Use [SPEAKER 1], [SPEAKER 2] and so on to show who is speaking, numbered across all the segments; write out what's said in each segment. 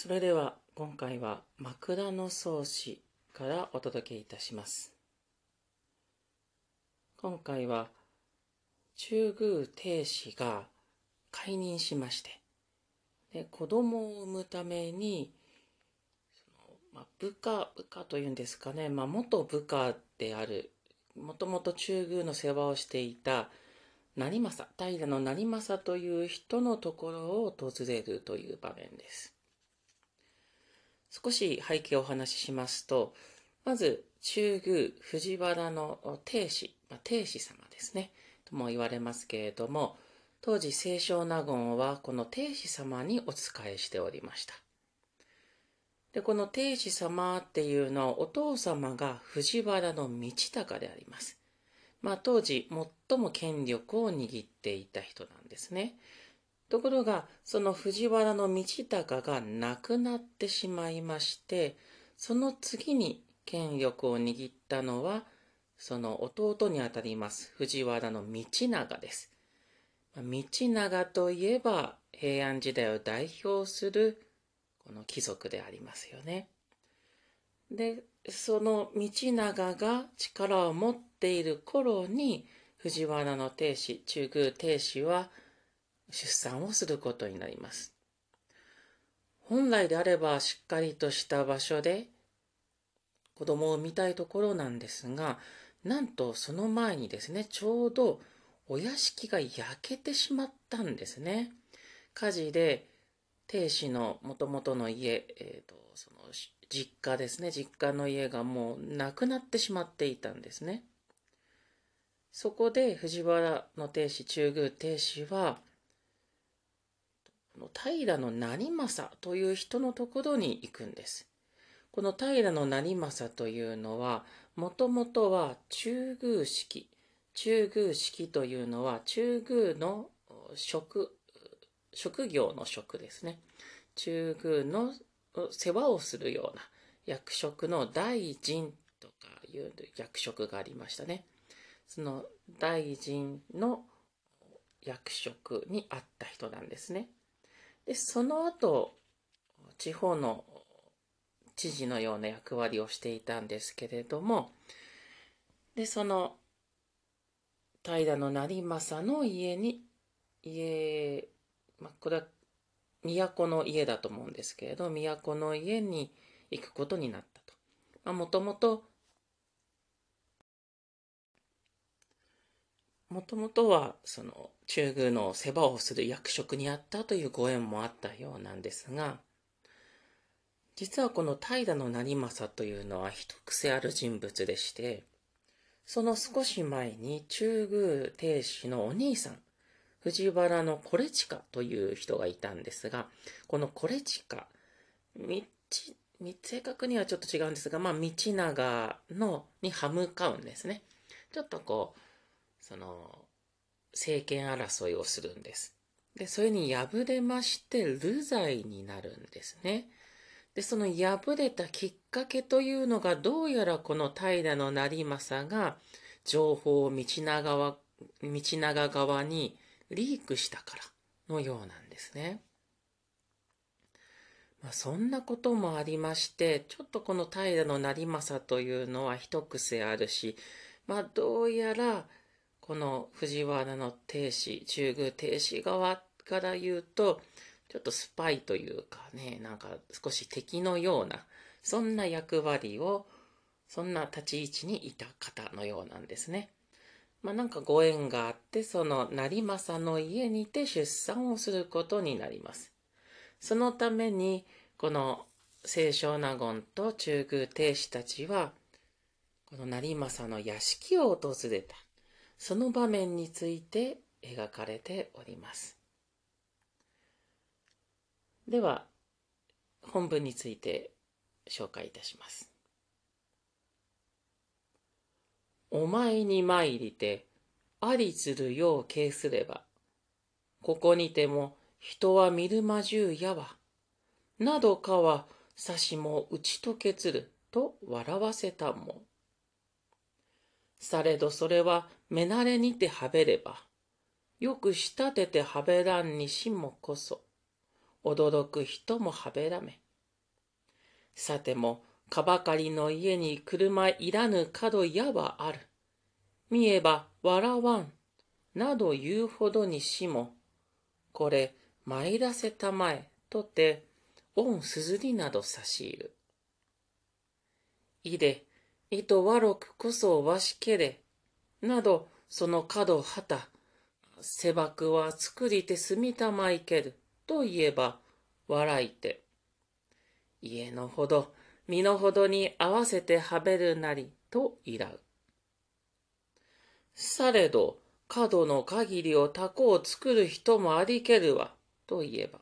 [SPEAKER 1] それでは今回は枕草子からお届けいたします。今回は中宮帝子が解任しまして、で子供を産むために、まあ、部下、部下というんですかね、まあ、元部下である、もともと中宮の世話をしていた成政、平の成政という人のところを訪れるという場面です。少し背景をお話ししますと、まず中宮藤原の帝子、まあ、帝子様ですね、とも言われますけれども、当時清少納言はこの帝子様にお仕えしておりました。で、この帝子様っていうのはお父様が藤原の道隆であります。まあ当時最も権力を握っていた人なんですね。ところが、その藤原道隆が亡くなってしまいまして、その次に権力を握ったのは、その弟にあたります藤原道長です。道長といえば平安時代を代表するこの貴族でありますよね。で、その道長が力を持っている頃に藤原の帝子、中宮帝子は出産をすることになります。本来であればしっかりとした場所で子供を産みたいところなんですが、なんとその前にですね、ちょうどお屋敷が焼けてしまったんですね。火事で亭主のもともとの家、えーと、その実家ですね、実家の家がもうなくなってしまっていたんですね。そこで藤原の亭主、中宮亭主は、平の成政という人のところに行くんです。この平の成政というのは、もともとは中宮式、中宮式というのは中宮の職、職業の職ですね。中宮の世話をするような役職の大臣とかいう役職がありましたね。その大臣の役職にあった人なんですね。で、その後、地方の知事のような役割をしていたんですけれども、で、その平の成政の家に、家、まあ、これは都の家だと思うんですけれど、都の家に行くことになったと。もともと、もともとは、その、中宮の世話をする役職にあったというご縁もあったようなんですが、実はこの平の成政というのは一癖ある人物でして、その少し前に中宮帝子のお兄さん、藤原のコレチカという人がいたんですが、このコレチカ、みち、正確にはちょっと違うんですが、まあ、道長の、に歯向かうんですね。ちょっとこう、その、政権争いをするんです。で、それに敗れまして、流罪になるんですね。で、その敗れたきっかけというのが、どうやらこの平の成政が、情報を道長は、道長側にリークしたからのようなんですね。まあ、そんなこともありまして、ちょっとこの平の成政というのは一癖あるし、まあ、どうやら、この藤原の帝子、中宮帝子側から言うと、ちょっとスパイというかね、なんか少し敵のような、そんな役割を、そんな立ち位置にいた方のようなんですね。まあなんかご縁があって、その成政の家にて出産をすることになります。そのために、この清少納言と中宮帝子たちは、この成政の屋敷を訪れた。その場面について描かれております。では、本文について紹介いたします。お前に参りて、ありつるよう敬すれば、ここにても人は見るまじゅうやわ、などかはさしも打ち解けつると笑わせたも。されどそれは目慣れにてはべれば、よく仕立ててはべらんにしもこそ、驚く人もはべらめ、さても、かばかりの家に車いらぬ角やはある。見えば笑わん。など言うほどにしも、これ、参らせたまえ、とて、御すずりなど差し入る。いで、いとわろくこそわしけれ、など、その角はた、せばくは作りてすみたまいける、と言えば、笑いて。家のほど、身のほどに合わせてはべるなり、といらう。されど、角の限りをタコを作る人もありけるわ、と言えば。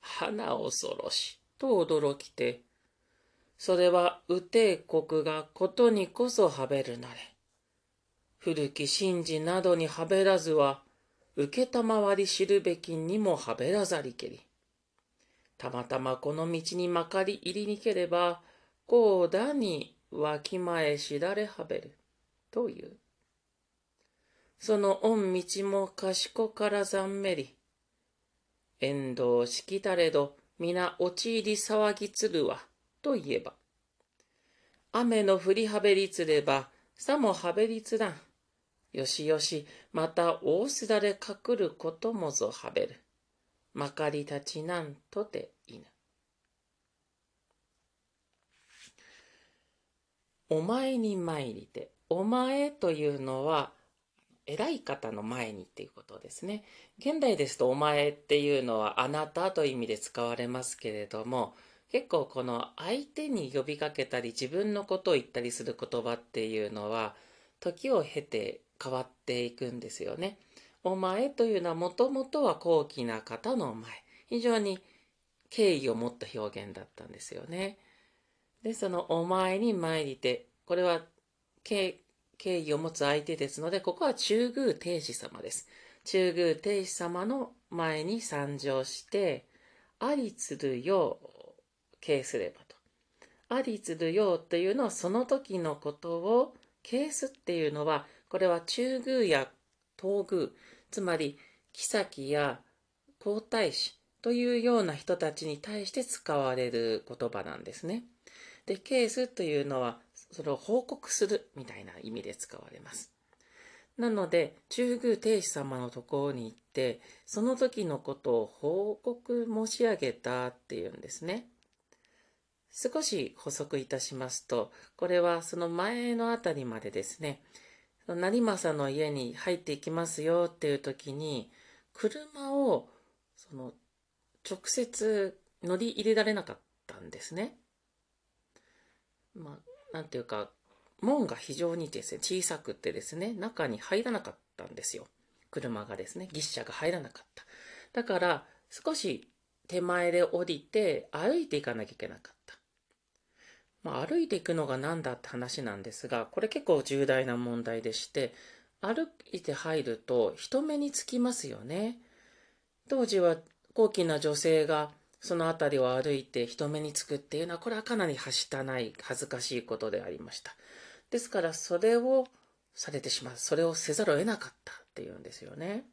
[SPEAKER 1] 花恐ろし、と驚きて、それは右帝国がことにこそはべるなれ。古き神事などにはべらずは、受けたまわり知るべきにもはべらざりけり。たまたまこの道にまかり入りにければ、こうだにわきまえしだれはべる。という。その御道も賢からざんめり。遠藤しきたれど、皆陥り騒ぎつるわ。と言えば。雨の降りはべりつれば、さもはべりつらん。よしよし、また大すだれかくることもぞはべる。まかりたちなんとていぬ。お前に参りて、お前というのは、偉い方の前にっていうことですね。現代ですとお前っていうのはあなたという意味で使われますけれども、結構この相手に呼びかけたり自分のことを言ったりする言葉っていうのは、時を経て変わっていくんですよね。お前というのはもともとは高貴な方のお前。非常に敬意を持った表現だったんですよね。で、そのお前に参りて、これは敬意を持つ相手ですので、ここは中宮帝子様です。中宮帝子様の前に参上して、ありつるよう敬すればと。ありつるようというのはその時のことを敬すっていうのは、これは中宮や東宮、つまり妃や皇太子というような人たちに対して使われる言葉なんですね。で、ケースというのは、それを報告するみたいな意味で使われます。なので、中宮帝子様のところに行って、その時のことを報告申し上げたっていうんですね。少し補足いたしますと、これはその前のあたりまでですね、成政の家に入っていきますよっていう時に、車を、その、直接乗り入れられなかったんですね。まあ、なんていうか、門が非常にですね、小さくてですね、中に入らなかったんですよ。車がですね、牛車が入らなかった。だから、少し手前で降りて歩いていかなきゃいけなかった。まあ、歩いていくのが何だって話なんですが、これ結構重大な問題でして、歩いて入ると人目につきますよね。当時は高貴な女性がその辺りを歩いて人目につくっていうのは、これはかなりはしたない恥ずかしいことでありました。ですから、それをされてしまう。それをせざるを得なかったっていうんですよね。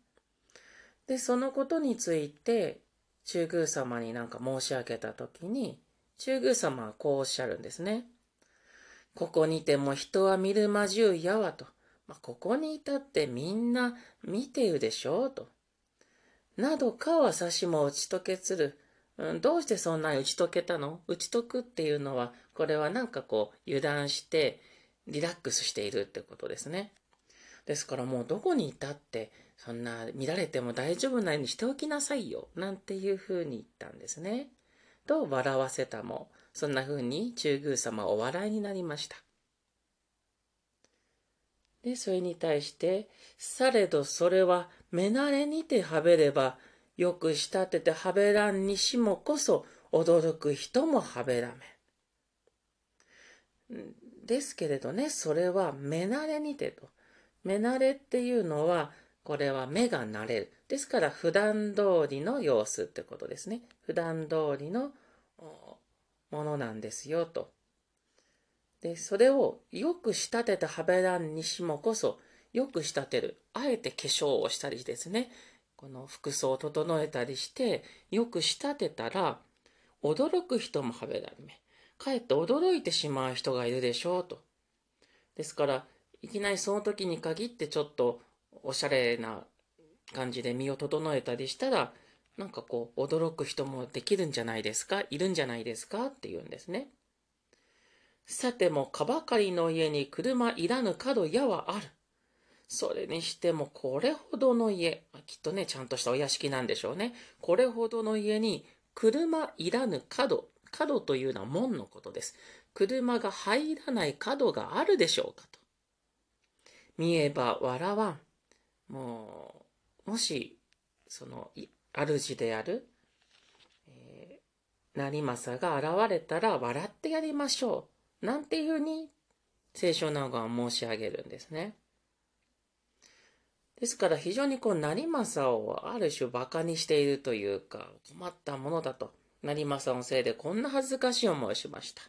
[SPEAKER 1] で、そのことについて、中宮様になんか申し上げたときに、中宮様はこうおっしゃるんですね。ここにても人は見るまじゅうやわと。まあ、ここにいたってみんな見てるでしょうと。などかはさしも打ち解けつる。うん、どうしてそんなに打ち解けたの？打ち解くっていうのは、これはなんかこう油断してリラックスしているってことですね。ですからもうどこにいたって、そんな見られても大丈夫なようにしておきなさいよ。なんていうふうに言ったんですね。と笑わせたも、そんな風に中宮様はお笑いになりました。で、それに対して、されどそれは目慣れにてはべれば、よく仕立ててはべらんにしもこそ、驚く人もはべらめん。ですけれどね、それは目慣れにてと。目慣れっていうのは、これは目が慣れる。ですから、普段通りの様子ってことですね。普段通りのものなんですよ、と。で、それをよく仕立てたハベランにしもこそ、よく仕立てる。あえて化粧をしたりですね。この服装を整えたりして、よく仕立てたら、驚く人もはべられめ。かえって驚いてしまう人がいるでしょうと。ですから、いきなりその時に限ってちょっとおしゃれな感じで身を整えたりしたら、なんかこう、驚く人もできるんじゃないですか？いるんじゃないですか？って言うんですね。さても、かばかりの家に車いらぬ角屋はある。それにしても、これほどの家、きっとね、ちゃんとしたお屋敷なんでしょうね。これほどの家に、車いらぬ角。角というのは門のことです。車が入らない角があるでしょうかと。見えば笑わん。もう、もし、その、主である、えー、成政が現れたら笑ってやりましょう。なんていうふうに、聖書ながは申し上げるんですね。ですから非常にこう、成政をある種馬鹿にしているというか、困ったものだと。成政のせいでこんな恥ずかしい思いをしました。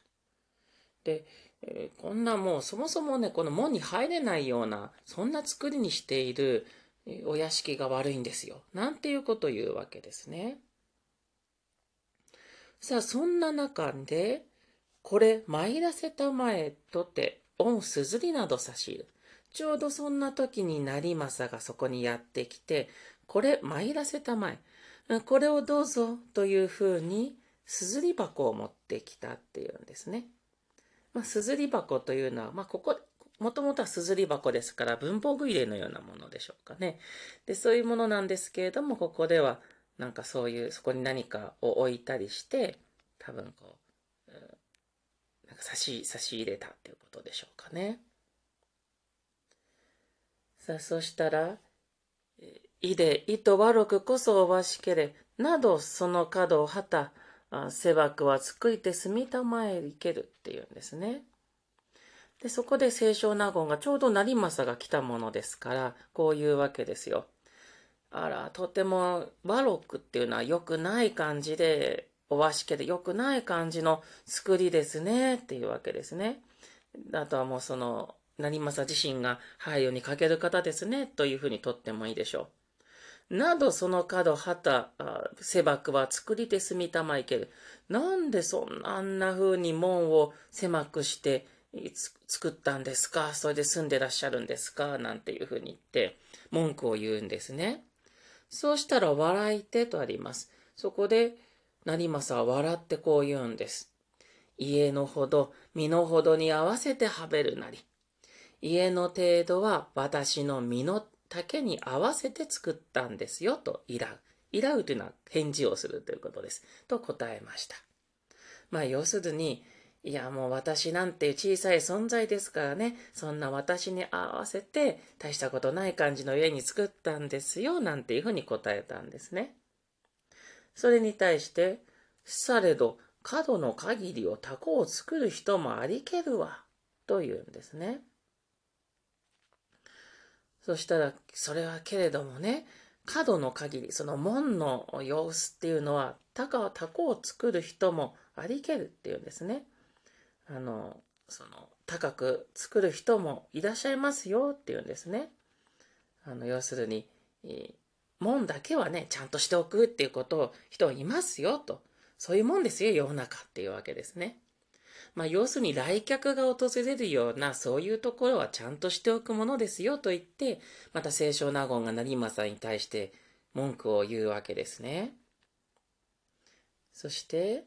[SPEAKER 1] で、えー、こんなもうそもそもね、この門に入れないような、そんな作りにしているお屋敷が悪いんですよ。なんていうことを言うわけですね。さあ、そんな中で、これ、参らせたまえとて、御すずりなど差し入る。ちょうどそんな時に成政がそこにやってきて、これ、参らせたまえ。これをどうぞというふうに、すずり箱を持ってきたっていうんですね。まあ、すずり箱というのは、まあ、ここ、もともとはすずり箱ですから文房具入れのようなものでしょうかね。で、そういうものなんですけれども、ここではなんかそういう、そこに何かを置いたりして、多分こう、なんか差し、差し入れたっていうことでしょうかね。さあ、そしたら、いで、いと悪くこそおわしけれ、などその角をはた、せばくはつくいて住みたまえいけるっていうんですね。で、そこで清少納言がちょうど成政が来たものですから、こういうわけですよ。あら、とてもバロックっていうのは良くない感じで、お和式で良くない感じの作りですね、っていうわけですね。あとはもうその、成政自身が配慮に欠ける方ですね、というふうにとってもいいでしょう。などその角、旗、背幕は作り手住みたまいける。なんでそんなあんな風に門を狭くして、作ったんですか？それで住んでらっしゃるんですか？なんていうふうに言って、文句を言うんですね。そうしたら、笑いてとあります。そこで、成政は笑ってこう言うんです。家のほど、身のほどに合わせてはべるなり。家の程度は私の身の丈に合わせて作ったんですよ、と依頼。依頼というのは返事をするということです。と答えました。まあ、要するに、いや、もう私なんて小さい存在ですからね、そんな私に合わせて大したことない感じの家に作ったんですよ、なんていうふうに答えたんですね。それに対して、されど、角の限りをタコを作る人もありけるわ、と言うんですね。そしたら、それはけれどもね、角の限り、その門の様子っていうのは、タコを作る人もありけるっていうんですね。あの、その、高く作る人もいらっしゃいますよっていうんですね。あの、要するに、門だけはね、ちゃんとしておくっていうことを人はいますよと。そういうもんですよ、世の中っていうわけですね。まあ、要するに来客が訪れるような、そういうところはちゃんとしておくものですよと言って、また清少納言が成政に対して文句を言うわけですね。そして、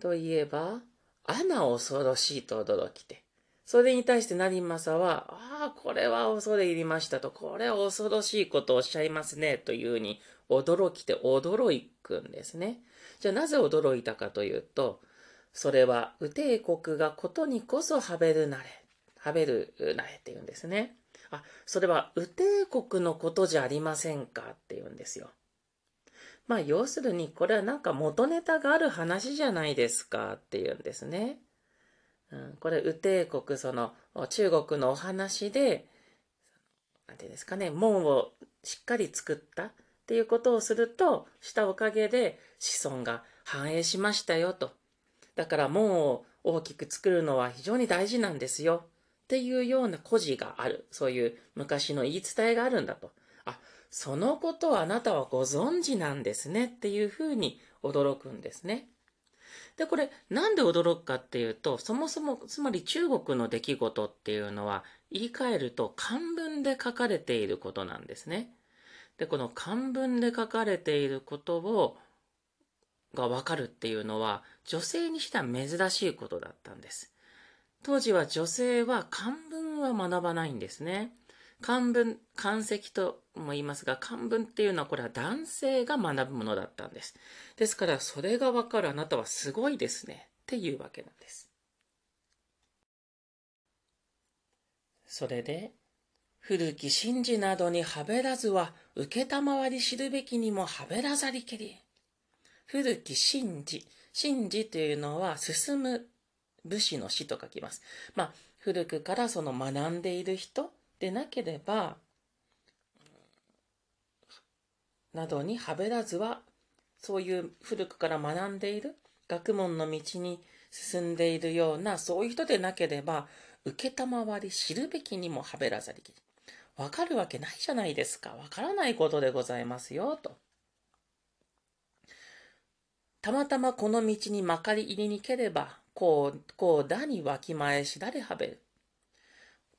[SPEAKER 1] といえば、穴恐ろしいと驚きて。それに対して成政は、ああ、これは恐れ入りましたと、これは恐ろしいことをおっしゃいますね、というふうに驚きて驚くんですね。じゃあなぜ驚いたかというと、それは、右帝国がことにこそはべるなれ、はべるなれって言うんですね。あ、それは右帝国のことじゃありませんかって言うんですよ。まあ、要するに、これはなんか元ネタがある話じゃないですかっていうんですね。うん、これ、右帝国、その、中国のお話で、なんていうんですかね、門をしっかり作ったっていうことをすると、したおかげで子孫が繁栄しましたよと。だから門を大きく作るのは非常に大事なんですよ。っていうような故事がある。そういう昔の言い伝えがあるんだと。あ、そのことをあなたはご存知なんですねっていうふうに驚くんですね。で、これ、なんで驚くかっていうと、そもそも、つまり中国の出来事っていうのは、言い換えると漢文で書かれていることなんですね。で、この漢文で書かれていることを、がわかるっていうのは、女性にしては珍しいことだったんです。当時は女性は漢文は学ばないんですね。漢文、漢石とも言いますが、漢文っていうのはこれは男性が学ぶものだったんです。ですから、それがわかるあなたはすごいですね。っていうわけなんです。それで、古き神事などにはべらずは、受けたまわり知るべきにもはべらざりけり。古き神事。神事というのは、進む武士の死と書きます。まあ、古くからその学んでいる人でなければ、などにはべらずは、そういう古くから学んでいる学問の道に進んでいるような、そういう人でなければ、受けたまわり知るべきにもはべらざりき。わかるわけないじゃないですか。わからないことでございますよ、と。たまたまこの道にまかり入りにければ、こう、こうだにわきまえしだれはべる。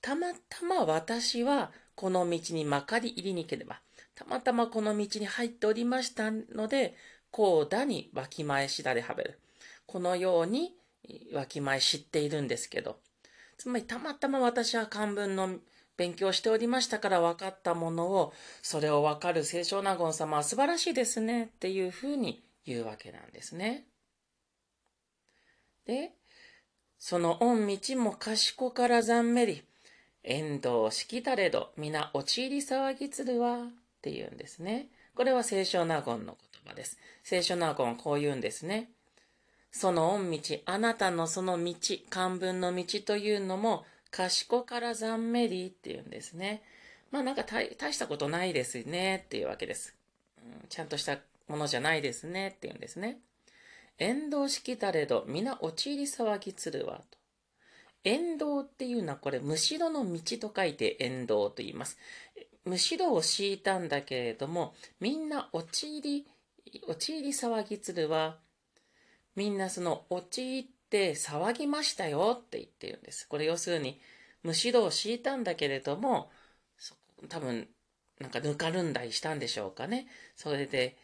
[SPEAKER 1] たまたま私はこの道にまかり入りにければ、たまたまこの道に入っておりましたので、こうだにわきまえしだれはべる。このようにわきまえ知っているんですけど、つまりたまたま私は漢文の勉強しておりましたから分かったものを、それを分かる清少納言様は素晴らしいですねっていうふうに言うわけなんですね。で、その御道も賢からざんめり、遠藤しきたれど、皆陥り騒ぎつるわ、って言うんですね。これは清少納言の言葉です。清少納言はこう言うんですね。その御道、あなたのその道、漢文の道というのも、賢からざんめりって言うんですね。まあなんか大したことないですねっていうわけです、うん。ちゃんとしたものじゃないですねって言うんですね。遠道式たれど、皆陥り騒ぎつるわと。遠道っていうのはこれ、むしろの道と書いて遠道と言います。むしろを敷いたんだけれども、みんな陥り、陥り騒ぎつるわ。みんなその陥って騒ぎましたよって言ってるんです。これ要するに、むしろを敷いたんだけれども、多分、なんかぬかるんだりしたんでしょうかね。それで、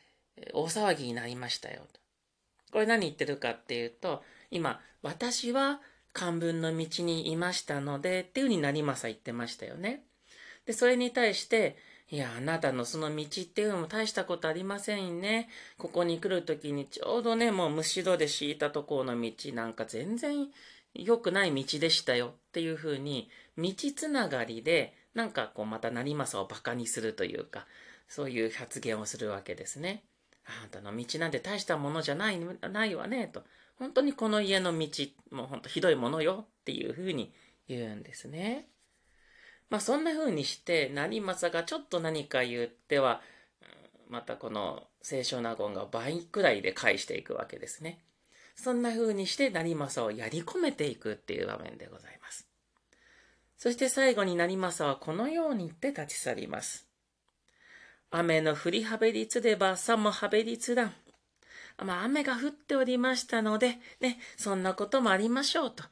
[SPEAKER 1] 大騒ぎになりましたよ。これ何言ってるかっていうと、今、私は漢文の道にいましたので、っていうふうに成政言ってましたよね。で、それに対して、いや、あなたのその道っていうのも大したことありませんね。ここに来るときにちょうどね、もうむしろで敷いたところの道なんか全然良くない道でしたよっていうふうに、道つながりで、なんかこうまた成政を馬鹿にするというか、そういう発言をするわけですね。あんたの道なんて大したものじゃない、ないわね、と。本当にこの家の道、もう本当ひどいものよっていうふうに言うんですね。まあそんな風にして、成政がちょっと何か言っては、またこの清少納言が倍くらいで返していくわけですね。そんな風にして成政をやり込めていくっていう場面でございます。そして最後に成政はこのように言って立ち去ります。雨の降りはべりつでばさもはべりつらん。まあ雨が降っておりましたので、ね、そんなこともありましょうと。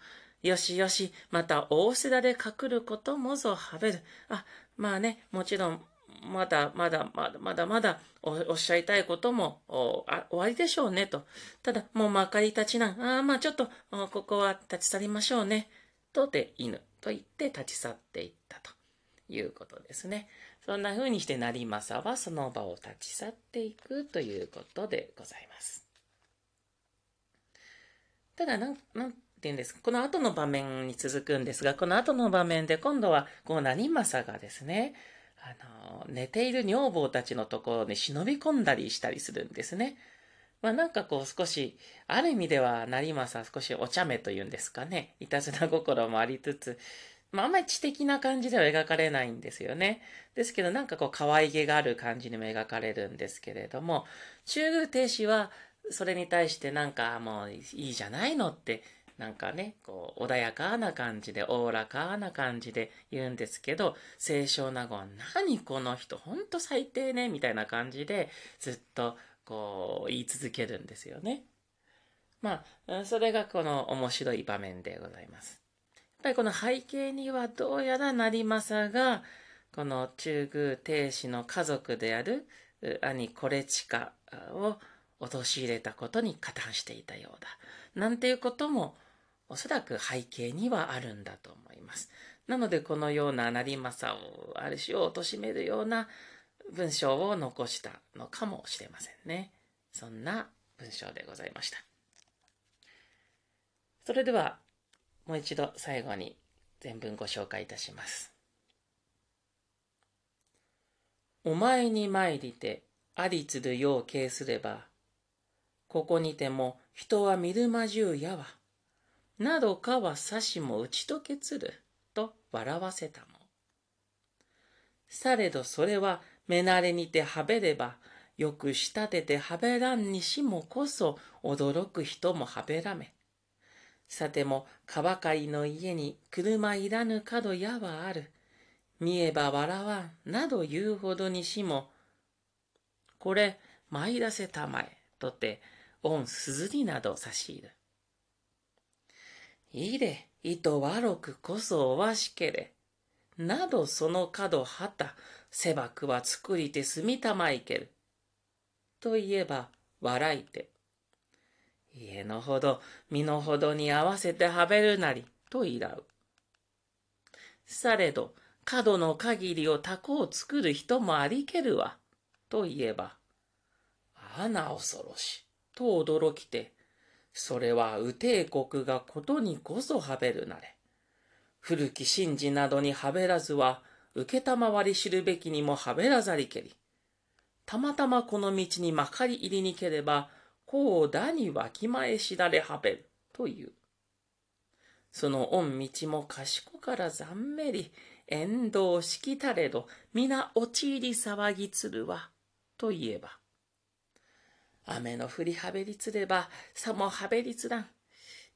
[SPEAKER 1] よしよし、また大瀬田で隠ることもぞはべる。あ、まあね、もちろん、まだまだまだまだまだおっしゃりたいこともおあ終わりでしょうねと。ただ、もうまかり立ちなん。ああ、まあちょっと、ここは立ち去りましょうね。とで犬と言って立ち去っていったということですね。そんな風にして成政はその場を立ち去っていくということでございます。ただ、なん、なんていうんですか。この後の場面に続くんですが、この後の場面で今度は、こう、何政がですね、あの、寝ている女房たちのところに忍び込んだりしたりするんですね。まあなんかこう少し、ある意味では成政少しお茶目というんですかね、いたずら心もありつつ、まああんまり知的な感じでは描かれないんですよね。ですけどなんかこう可愛げがある感じにも描かれるんですけれども、中宮亭主はそれに対してなんかもういいじゃないのってなんかね、こう、穏やかな感じで、おおらかな感じで言うんですけど、清少納言、何この人、ほんと最低ね、みたいな感じで、ずっと、こう、言い続けるんですよね。まあ、それがこの面白い場面でございます。やっぱりこの背景にはどうやら成政が、この中宮亭主の家族である兄コレチカを陥れたことに加担していたようだ。なんていうこともおそらく背景にはあるんだと思います。なのでこのような成政をある種を貶めるような文章を残したのかもしれませんね。そんな文章でございました。それではもう一度最後に全文ご紹介いたします。お前に参りてありつるよう敬すれば、ここにても人は見るまじゅうやわ。などかはさしも打ち解けつる、と笑わせたも。されどそれは目慣れにてはべれば、よく仕立ててはべらんにしもこそ驚く人もはべらめ。さても、かばかりの家に車いらぬ角やはある。見えば笑わん、など言うほどにしも、これ、参らせたまえ、とて、御鈴になど差し入る。いれ、糸悪くこそおわしけれ。などその角はた、せばくは作りてすみたまいける。と言えば、笑いて。家のほど、身のほどに合わせてはべるなり、といらう。されど、角の限りをタコを作る人もありけるわ。と言えば、あな恐ろし、と驚きて、それは右帝国がことにこそはべるなれ。古き神事などにはべらずは、受けたまわり知るべきにもはべらざりけり。たまたまこの道にまかり入りにければ、こうだにわきまえしだれはべる、という。その御道も賢からざんめり、縁道しきたれど、皆陥り騒ぎつるわ、と言えば。雨の降りはべりつれば、さもはべりつらん。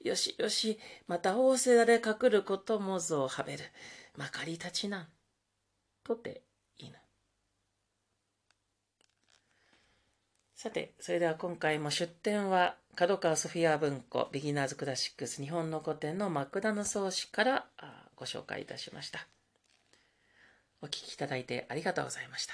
[SPEAKER 1] よしよし、また仰せられかくることもぞはべる。まかりたちなん。とていぬ。さて、それでは今回も出典は、角川ソフィア文庫ビギナーズクラシックス日本の古典のマクダの創始からご紹介いたしました。お聴きいただいてありがとうございました。